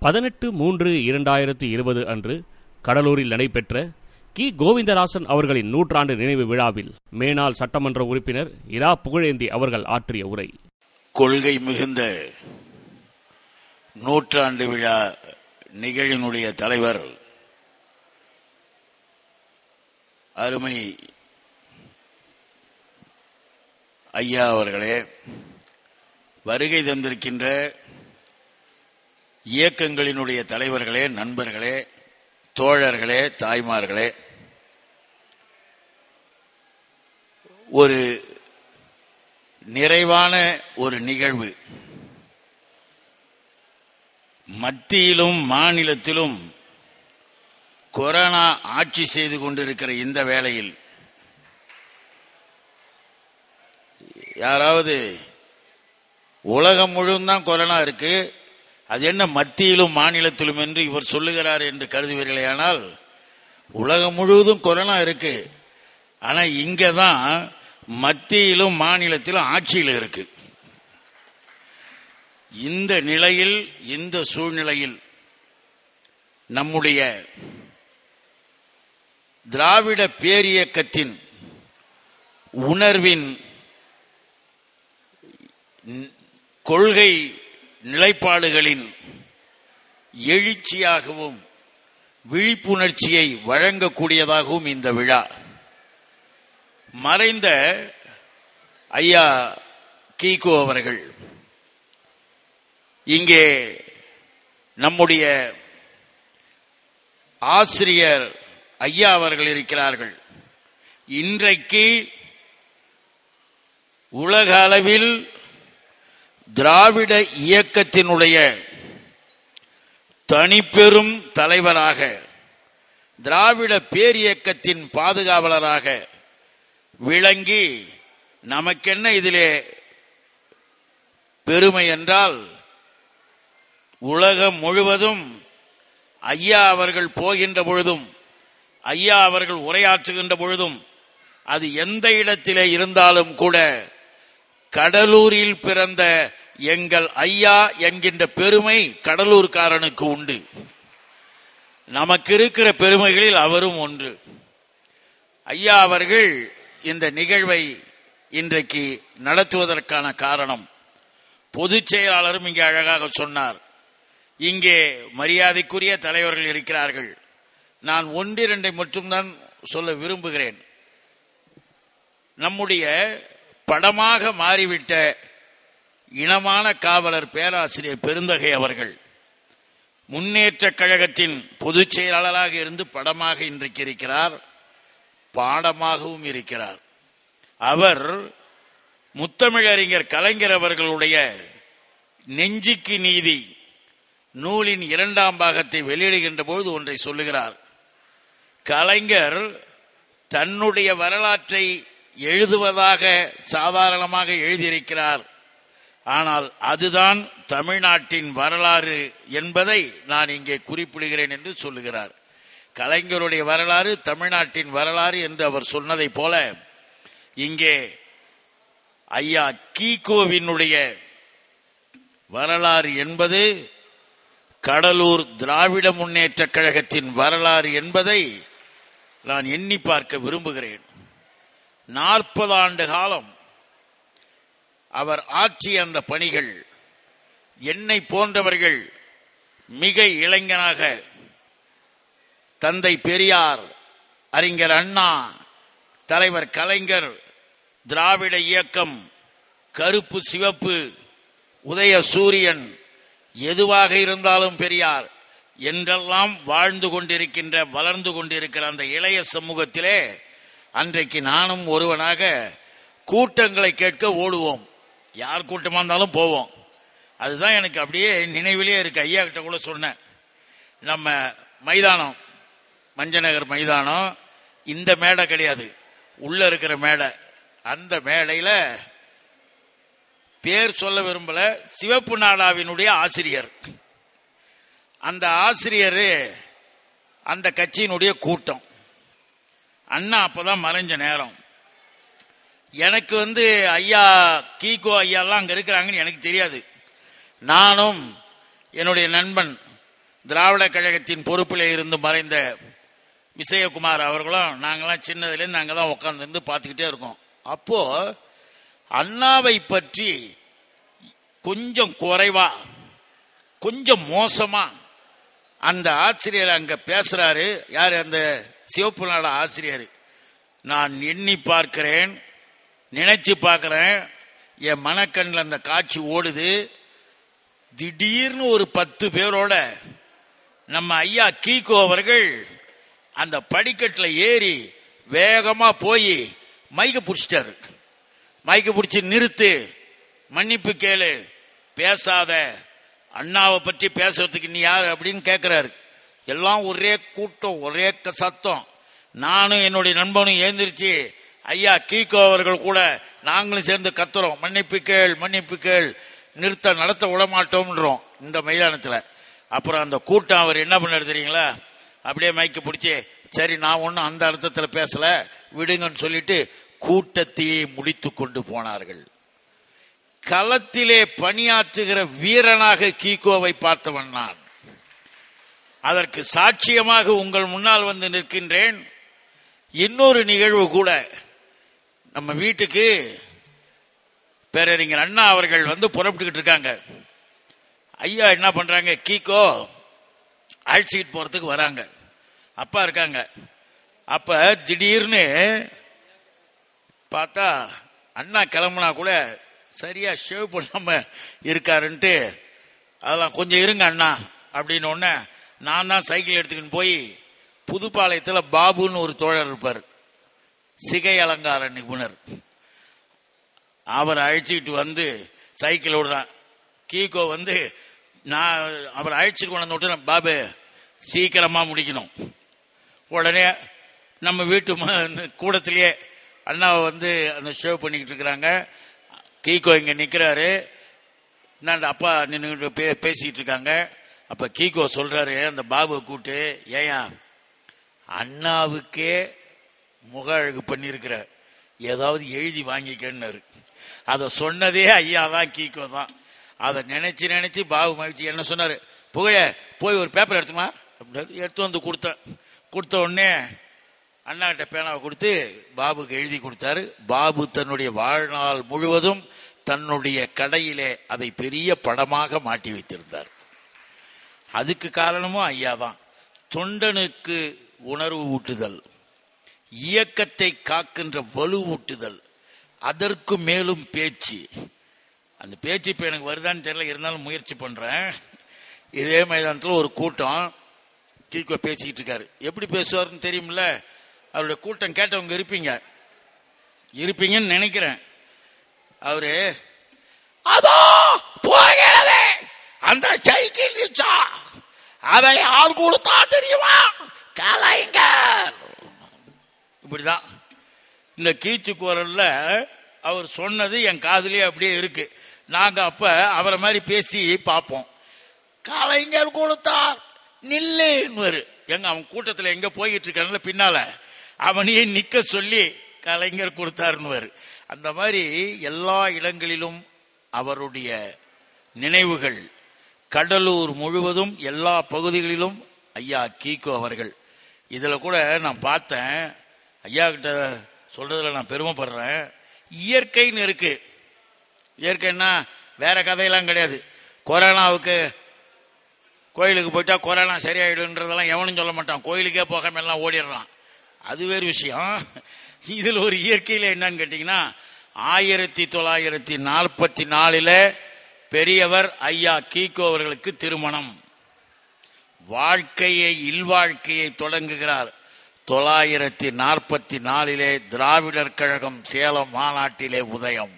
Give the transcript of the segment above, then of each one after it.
பதினெட்டு மூன்று இரண்டாயிரத்தி இருபது அன்று கடலூரில் நடைபெற்ற கி. கோவிந்தராசன் அவர்களின் நூற்றாண்டு நினைவு விழாவில் மேனாள் சட்டமன்ற உறுப்பினர் இரா. புகழேந்தி அவர்கள் ஆற்றிய உரை. கொள்கை மிகுந்த நூற்றாண்டு விழா நிகழ்வினுடைய தலைவர் அருமை ஐயா அவர்களே வருகை தந்திருக்கின்ற இயக்கங்களினுடைய தலைவர்களே நண்பர்களே தோழர்களே தாய்மார்களே ஒரு நிறைவான ஒரு நிகழ்வு. மத்தியிலும் மாநிலத்திலும் கொரோனா ஆட்சி செய்து கொண்டிருக்கிற இந்த வேளையில் யாராவது உலகம் முழுவதும் தான் கொரோனா இருக்குது அது என்ன மத்தியிலும் மாநிலத்திலும் என்று இவர் சொல்லுகிறார் என்று கருதுவீர்களேயானால் உலகம் முழுவதும் கொரோனா இருக்கு. ஆனா இங்க தான் மத்தியிலும் மாநிலத்திலும் ஆட்சியில் இருக்கு. இந்த நிலையில் இந்த சூழ்நிலையில் நம்முடைய திராவிட பேரியக்கத்தின் உணர்வின் கொள்கை நிலைப்பாடுகளின் எழுச்சியாகவும் விழிப்புணர்ச்சியை வழங்கக்கூடியதாகவும் இந்த விழா. மறைந்த ஐயா கீகோ அவர்கள் இங்கே நம்முடைய ஆசிரியர் ஐயா அவர்கள் இருக்கிறார்கள். இன்றைக்கு உலக அளவில் திராவிட இயக்கத்தினுடைய தனிப்பெரும் தலைவராக திராவிட பேரியக்கத்தின் பாதுகாவலராக விளங்கி நமக்கென்ன இதிலே பெருமை என்றால் உலகம் முழுவதும் ஐயா அவர்கள் போகின்ற பொழுதும் ஐயா அவர்கள் உரையாற்றுகின்ற பொழுதும் அது எந்த இடத்திலே இருந்தாலும் கூட கடலூரில் பிறந்த எங்கள் ஐயா என்கின்ற பெருமை கடலூர்காரனுக்கு உண்டு. நமக்கு இருக்கிற பெருமைகளில் அவரும் ஒன்று. ஐயா அவர்கள் இந்த நிகழ்வை இன்றைக்கு நடத்துவதற்கான காரணம். பொதுச் செயலாளரும் இங்கே அழகாக சொன்னார். இங்கே மரியாதைக்குரிய தலைவர்கள் இருக்கிறார்கள். நான் ஒன்றிரண்டை மட்டும்தான் சொல்ல விரும்புகிறேன். நம்முடைய படமாக மாறிவிட்ட இனமான காவலர் பேராசிரியர் பெருந்தகை அவர்கள் முன்னேற்ற கழகத்தின் பொதுச் செயலாளராக இருந்து படமாக இன்றைக்கு இருக்கிறார் பாடமாகவும் இருக்கிறார். அவர் முத்தமிழறிஞர் கலைஞர் அவர்களுடைய நெஞ்சுக்கு நீதி நூலின் இரண்டாம் பாகத்தை வெளியிடுகின்ற பொழுது ஒன்றை சொல்லுகிறார். கலைஞர் தன்னுடைய வரலாற்றை எழுதுவதாக சாதாரணமாக எழுதியிருக்கிறார். ஆனால் அதுதான் தமிழ்நாட்டின் வரலாறு என்பதை நான் இங்கே குறிப்பிடுகிறேன் என்று சொல்லுகிறார். கலைஞருடைய வரலாறு தமிழ்நாட்டின் வரலாறு என்று அவர் சொன்னதை போல இங்கே ஐயா கீகோவினுடைய வரலாறு என்பது கடலூர் திராவிட முன்னேற்ற கழகத்தின் வரலாறு என்பதை நான் எண்ணி பார்க்க விரும்புகிறேன். நாற்பது ஆண்டு காலம் அவர் ஆற்றிய அந்த பணிகள் என்னை போன்றவர்கள் மிக இளைஞனாக தந்தை பெரியார் அறிஞர் அண்ணா தலைவர் கலைஞர் திராவிட இயக்கம் கருப்பு சிவப்பு உதய சூரியன் எதுவாக இருந்தாலும் பெரியார் என்றெல்லாம் வாழ்ந்து கொண்டிருக்கின்ற வளர்ந்து கொண்டிருக்கிற அந்த இளைய சமூகத்திலே அன்றைக்கு நானும் ஒருவனாக கூட்டங்களை கேட்க ஓடுவோம். யார் கூட்டமாக இருந்தாலும் போவோம். அதுதான் எனக்கு அப்படியே நினைவிலே இருக்கு. ஐயா கிட்ட கூட சொன்னேன். நம்ம மைதானம் மஞ்சநகர் மைதானம் இந்த மேடை கிடையாது. உள்ள இருக்கிற மேடை. அந்த மேடையில் பேர் சொல்ல விரும்பல. சிவப்பு நாடாவினுடைய ஆசிரியர். அந்த ஆசிரியர் அந்த கட்சியினுடைய கூட்டம். அண்ணா அப்போதான் மறைஞ்ச நேரம். எனக்கு வந்து ஐயா கீகோ ஐயாலாம் அங்கே இருக்கிறாங்கன்னு எனக்கு தெரியாது. நானும் என்னுடைய நண்பன் திராவிட கழகத்தின் பொறுப்பில் இருந்து மறைந்த விஜயகுமார் அவர்களும் நாங்களாம் சின்னதுலேருந்து அங்கே தான் உட்காந்துருந்து பார்த்துக்கிட்டே இருக்கோம். அப்போது அண்ணாவை பற்றி கொஞ்சம் குறைவா கொஞ்சம் மோசமா அந்த ஆசிரியர் அங்கே பேசுகிறாரு யார்? அந்த சிவப்பு நாட ஆசிரியர். நான் எண்ணி பார்க்கிறேன். நினைச்சு பார்க்குறேன் என் மனக்கண்ணில் அந்த காட்சி ஓடுது. திடீர்னு ஒரு பத்து பேரோட நம்ம ஐயா கீகோ அவர்கள் அந்த படிக்கட்டில் ஏறி வேகமாக போய் மைக்கை பிடிச்சிட்டாரு. மைக்கை பிடிச்சி நிறுத்து மன்னிப்பு கேளு பேசாத அண்ணாவை பற்றி பேசுறதுக்கு நீ யார் அப்படின்னு கேட்குறாரு எல்லாம் ஒரே கூட்டம் ஒரே க- சத்தம். நானும் என்னுடைய நண்பனும் ஏந்திரிச்சு ஐயா கீகோ அவர்கள் கூட நாங்களும் சேர்ந்து கத்துறோம். மன்னிப்பு கேள் மன்னிப்பு கேள். நிறுத்த நடத்த விடமாட்டோம்ன்றோம் இந்த மைதானத்தில். அப்புறம் அந்த கூட்டம் அவர் என்ன பண்ணார் தெரியுங்களா? அப்படியே மைக்கு பிடிச்சி சரி நான் ஒன்றும் அந்த அர்த்தத்தில் பேசலை. விடுங்கன்னு சொல்லிட்டு கூட்டத்தையே முடித்து கொண்டு போனார்கள். களத்திலே பணியாற்றுகிற வீரனாக கீகோவை பார்த்தவன் நான். அதற்கு சாட்சியமாக உங்கள் முன்னால் வந்து நிற்கின்றேன். இன்னொரு நிகழ்வு கூட நம்ம வீட்டுக்கு பேரறிஞர் அண்ணா அவர்கள் வந்து புறப்பட்டுக்கிட்டு இருக்காங்க. ஐயா என்ன பண்றாங்க? கீகோ அழைச்சிக்கிட்டு போறதுக்கு வராங்க. அப்பா இருக்காங்க. அப்ப திடீர்னு பார்த்தா அண்ணா கிளம்புனா கூட சரியா ஷேவ் பண்ணாம இருக்காருன்ட்டு அதெல்லாம் கொஞ்சம் இருங்க அண்ணா அப்படின்னு உடனே நான் தான் சைக்கிள் எடுத்துக்கிட்டு போய் புதுப்பாளையத்தில் பாபுன்னு ஒரு தோழர் இருப்பார். சிகை அலங்கார நிபுணர். அவரை அழைச்சிக்கிட்டு வந்து சைக்கிள் விடுறான் கீகோ வந்து நான் அவரை அழைச்சிட்டு கொண்டு வந்து விட்டு பாபு சீக்கிரமா முடிக்கணும். உடனே நம்ம வீட்டு ம- கூடத்திலேயே அண்ணாவை வந்து அந்த ஷேவ் பண்ணிக்கிட்டு இருக்கிறாங்க. கீகோ இங்க நிக்கிறாரு. இந்தாண்ட அப்பா நின்று பே பேசிக்கிட்டு இருக்காங்க. அப்ப கீகோ சொல்றாரு அந்த பாபுவை கூப்பிட்டு ஏன் அண்ணாவுக்கே முக அழகு பண்ணியிருக்கிற ஏதாவது எழுதி வாங்கிக்கன்னாரு. அதை சொன்னதே ஐயா தான் கீக்கோ தான். அதை நினைச்சு நினைச்சு பாபு மகிழ்ச்சி என்ன சொன்னார்? புகழ போய் ஒரு பேப்பர் எடுத்துமா? அப்படின்னு எடுத்து வந்து கொடுத்தேன். கொடுத்த உடனே அண்ணாகிட்ட பேனாவை கொடுத்து பாபுக்கு எழுதி கொடுத்தாரு. பாபு தன்னுடைய வாழ்நாள் முழுவதும் தன்னுடைய கடையிலே அதை பெரிய படமாக மாட்டி வைத்திருந்தார். அதுக்கு காரணமும் ஐயா தான். தொண்டனுக்கு உணர்வு ஊட்டுதல். இயக்கத்தை காக்கின்ற வலுவூட்டுதல். அதற்கு மேலும் பேச்சு. அந்த பேச்சு இப்போ எனக்கு வருதான்னு தெரியல இருந்தாலும் முயற்சி பண்ணுறேன் இதே மைதானத்தில் ஒரு கூட்டம் கீக்கோ பேசிக்கிட்டு இருக்காரு. எப்படி பேசுவாருன்னு தெரியுமில்ல? அவருடைய கூட்டம் கேட்டவங்க இருப்பீங்க. இருப்பீங்கன்னு நினைக்கிறேன். அவரு அதோ போகிறது! அந்த சைக்கிள் அதை யார் கொடுத்தா தெரியுமா? கலைஞர்! இப்படிதான். இந்த கீச்சு குரல்ல அவர் சொன்னது என் காதுலயே அப்படியே இருக்கு. நாங்க அப்ப அவரை மாதிரி பேசி பார்ப்போம். கலைஞர் கொடுத்தார். நில்லுன்னு எங்க அவன் கூட்டத்துல எங்க போய்கிட்டு இருக்கான்ல பின்னால. அவனையே நிக்க சொல்லி கலைஞர் கொடுத்தாருன்னு அந்த மாதிரி எல்லா இடங்களிலும் அவருடைய நினைவுகள் கடலூர் முழுவதும் எல்லா பகுதிகளிலும் ஐயா கீகோ அவர்கள். இதுல கூட நான் பார்த்தேன். ஐயா கிட்ட சொல்றதுல நான் பெருமைப்படுறேன். இயற்கைன்னு இருக்கு இயற்கைன்னா வேற கதையெல்லாம் கிடையாது. கொரோனாவுக்கு கோயிலுக்கு போயிட்டா கொரோனா சரியாயிடுன்றதெல்லாம் எவனும் சொல்ல மாட்டான். கோயிலுக்கே போகாம எல்லாம் ஓடிடுறான். அது வேறு விஷயம். இதில் ஒரு இயற்கையில் என்னன்னு கேட்டிங்கன்னா ஆயிரத்தி தொள்ளாயிரத்தி நாற்பத்தி நாலில் பெரியவர் ஐயா கீகோ அவர்களுக்கு திருமணம். வாழ்க்கையை இல்வாழ்க்கையை தொடங்குகிறார். தொள்ளாயிரத்தி நாற்பத்தி நாலிலே திராவிடர் கழகம் சேலம் மாநாட்டிலே உதயம்.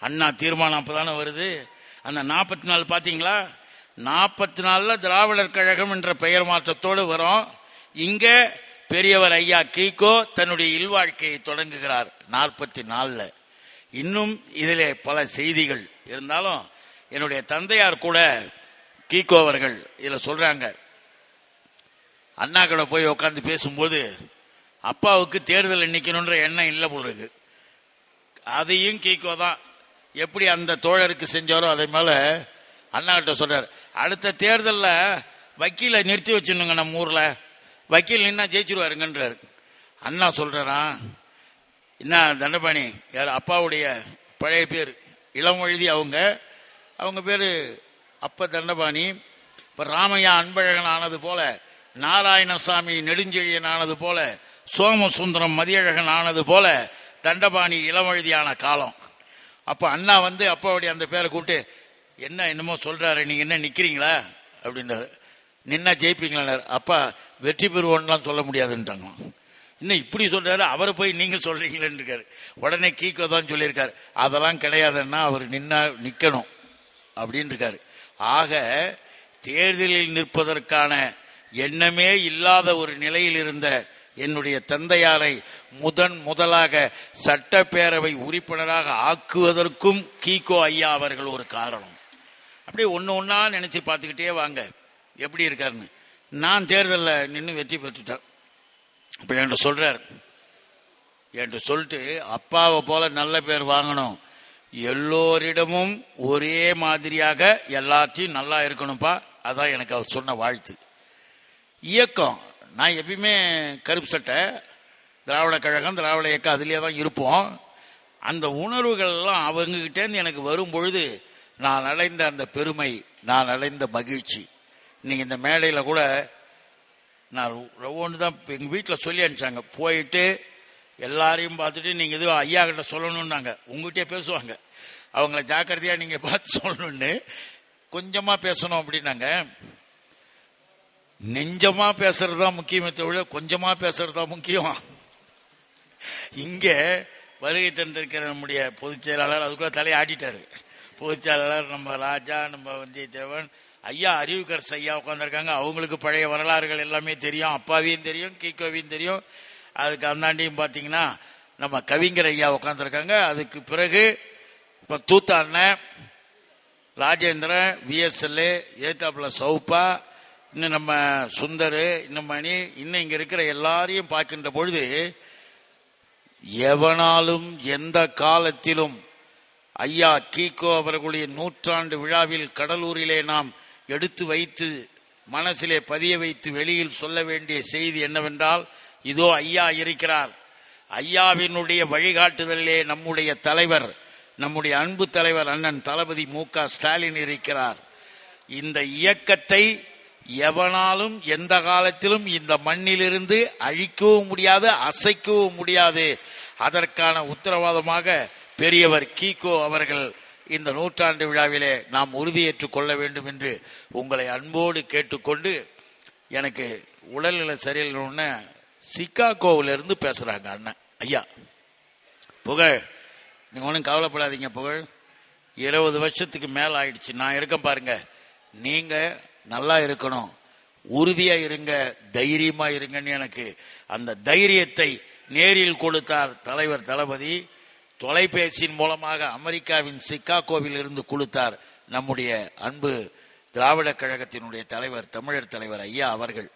அண்ணா தீர்மானம் அப்பதானே வருது? அந்த நாற்பத்தி நாலு பாத்தீங்களா? நாற்பத்தி நாலுல திராவிடர் கழகம் என்ற பெயர் மாற்றத்தோடு வரும். இங்க பெரியவர் ஐயா கீகோ தன்னுடைய இல்வாழ்க்கையை தொடங்குகிறார் நாற்பத்தி நாலுல இன்னும் இதிலே பல செய்திகள். இருந்தாலும் என்னுடைய தந்தையார் கூட கீகோ அவர்கள் இதுல சொல்றாங்க. அண்ணா கூட போய் உட்காந்து பேசும்போது அப்பாவுக்கு தேர்தல் நிற்கணுன்ற எண்ணம் இல்லை போல இருக்கு. அதையும் கீக்கோ தான். எப்படி அந்த தோழருக்கு செஞ்சாரோ அதே மேலே அண்ணா கிட்ட அடுத்த தேர்தலில் வக்கீலை நிறுத்தி வச்சுனுங்க நம்ம ஊரில். வக்கீல் நின்னா ஜெயிச்சிருவாருங்கன்றார். அண்ணா சொல்கிறாராம் என்ன தண்டபாணி யார் அப்பாவுடைய பழைய பேர்? இளமொழுதி அவங்க. அவங்க பேர் அப்ப தண்டபாணி. இப்போ ராமையா அன்பழகன் ஆனது போல நாராயணசாமி நெடுஞ்செழியன் ஆனது போல சோமசுந்தரம் மதியழகன் ஆனது போல தண்டபாணி இளமழுதியான காலம். அப்போ அண்ணா வந்து அப்பாவுடைய அந்த பேரை கூப்பிட்டு என்ன என்னமோ சொல்றாரு நீங்க என்ன நிற்கிறீங்களா அப்படின்னாரு. நின்னா ஜெயிப்பீங்களான்னாரு. அப்பா வெற்றி பெறுவோன்னுலாம் சொல்ல முடியாதுன்ட்டாங்க. இன்னும் இப்படி சொல்றாரு? அவரை போய் நீங்க சொல்றீங்களேன்னு இருக்காரு உடனே கீக்கோ தான் சொல்லியிருக்காரு. அதெல்லாம் கிடையாதுன்னா அவர் நின்னா நிற்கணும் அப்படின்னு இருக்காரு ஆக தேர்தலில் நிற்பதற்கான எண்ணமே இல்லாத ஒரு நிலையில் இருந்த என்னுடைய தந்தையாரை முதன் முதலாக சட்டப்பேரவை உறுப்பினராக ஆக்குவதற்கும் கீகோ ஐயா அவர்கள் ஒரு காரணம். அப்படியே ஒன்று ஒன்றா நினச்சி பார்த்துக்கிட்டே வாங்க. எப்படி இருக்காருன்னு. நான் தேர்தலில் நின்று வெற்றி பெற்றுட்டேன். இப்போ என்கிட்ட சொல்கிறார் என்று சொல்லிட்டு அப்பாவை போல நல்ல பேர் வாங்கணும். எல்லோரிடமும் ஒரே மாதிரியாக எல்லாத்தையும் நல்லா இருக்கணும்ப்பா. அதான் எனக்கு அவர் சொன்ன வாழ்த்து. இயக்கம். நான் எப்பயுமே கருப்பு சட்டை திராவிட கழகம் திராவிட இயக்கம் அதுலேயே தான் இருப்போம். அந்த உணர்வுகள்லாம் அவங்ககிட்டேருந்து எனக்கு வரும் பொழுது நான் அடைந்த அந்த பெருமை நான் அடைந்த மகிழ்ச்சி. இன்றைக்கி இந்த மேடையில் கூட நான் ஒவ்வொன்று தான் எங்கள் வீட்டில் சொல்லி அனுப்பிச்சாங்க. போயிட்டு எல்லாரையும் பார்த்துட்டு நீங்கள் எதுவும் ஐயா கிட்ட சொல்லணுன்னாங்க உங்ககிட்டயே பேசுவாங்க. அவங்கள ஜாக்கிரதையாக நீங்கள் பார்த்து சொல்லணுன்னு கொஞ்சமாக பேசணும் அப்படின்னாங்க. நெஞ்சமா பேசுறது தான் முக்கியமே தவிர கொஞ்சமா பேசுறது தான் முக்கியம். இங்க வருகை தந்திருக்கிற நம்முடைய பொதுச் செயலாளர் அதுக்குள்ள தலையை ஆட்டிட்டாரு. பொதுச் செயலாளர் நம்ம ராஜா நம்ம வந்தியத்தேவன் ஐயா அறிவுக்கரசு ஐயா உட்காந்துருக்காங்க அவங்களுக்கு பழைய வரலாறுகள் எல்லாமே தெரியும். அப்பாவையும் தெரியும் கீகோவையும் தெரியும். அதுக்கு அந்தாண்டியும் பார்த்தீங்கன்னா நம்ம கவிஞர் ஐயா உட்காந்துருக்காங்க அதுக்கு பிறகு இப்போ தூத்தாண்ண ராஜேந்திரன் விஎஸ்எல்ஏ ஏத்தாப்புல சௌப்பா இன்னும் நம்ம சுந்தர் இன்னும் மணி இன்னும் இங்கே இருக்கிற எல்லாரையும் பார்க்கின்ற பொழுது எவனாலும் எந்த காலத்திலும் ஐயா கீகோ அவர்களுடைய நூற்றாண்டு விழாவில் கடலூரிலே நாம் எடுத்து வைத்து மனசிலே பதிய வைத்து வெளியில் சொல்ல வேண்டிய செய்தி என்னவென்றால் இதோ ஐயா இருக்கிறார். ஐயாவினுடைய வழிகாட்டுதலிலே நம்முடைய தலைவர் நம்முடைய அன்பு தலைவர் அண்ணன் தளபதி மு ஸ்டாலின் இருக்கிறார். இந்த இயக்கத்தை எவனாலும் எந்த காலத்திலும் இந்த மண்ணிலிருந்து அழிக்கவும் முடியாது அசைக்கவும் முடியாது. அதற்கான உத்தரவாதமாக பெரியவர் கீகோ அவர்கள் இந்த நூற்றாண்டு விழாவிலே நாம் உறுதியேற்றுக் கொள்ள வேண்டும் என்று உங்களை அன்போடு கேட்டுக்கொண்டு எனக்கு உடல்நிலை சரியில்லைன்னு சிக்காகோவிலிருந்து பேசுகிறாங்க பேசுறாங்க அண்ணன். ஐயா புகழ். நீங்க ஒன்றும் கவலைப்படாதீங்க புகழ். இருபது வருஷத்துக்கு மேல ஆயிடுச்சு நான் இருக்கேன் பாருங்க. நீங்கள் நல்லா இருக்கணும். உறுதியா இருங்க தைரியமா இருங்கன்னு எனக்கு அந்த தைரியத்தை நேரில் கொடுத்தார் தலைவர் தளபதி. தொலைபேசியின் மூலமாக அமெரிக்காவின் சிக்காகோவில் இருந்து கொடுத்தார் நம்முடைய அன்பு திராவிட கழகத்தினுடைய தலைவர் தமிழர் தலைவர் ஐயா அவர்கள்.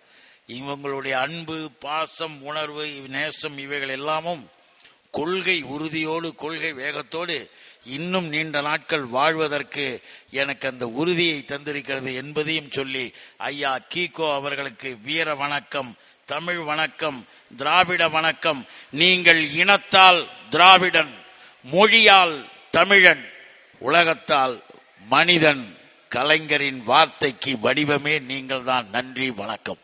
இவங்களுடைய அன்பு பாசம் உணர்வு நேசம் இவைகள் எல்லாமும் கொள்கை உறுதியோடு கொள்கை வேகத்தோடு இன்னும் நீண்ட நாட்கள் வாழ்வதற்கு எனக்கு அந்த உறுதியை தந்திருக்கிறது என்பதையும் சொல்லி ஐயா கீகோ அவர்களுக்கு வீர வணக்கம் தமிழ் வணக்கம் திராவிட வணக்கம். நீங்கள் இனத்தால் திராவிடன் மொழியால் தமிழன் உலகத்தால் மனிதன். கலைஞரின் வார்த்தைக்கு வடிவமே நீங்கள்தான். நன்றி வணக்கம்.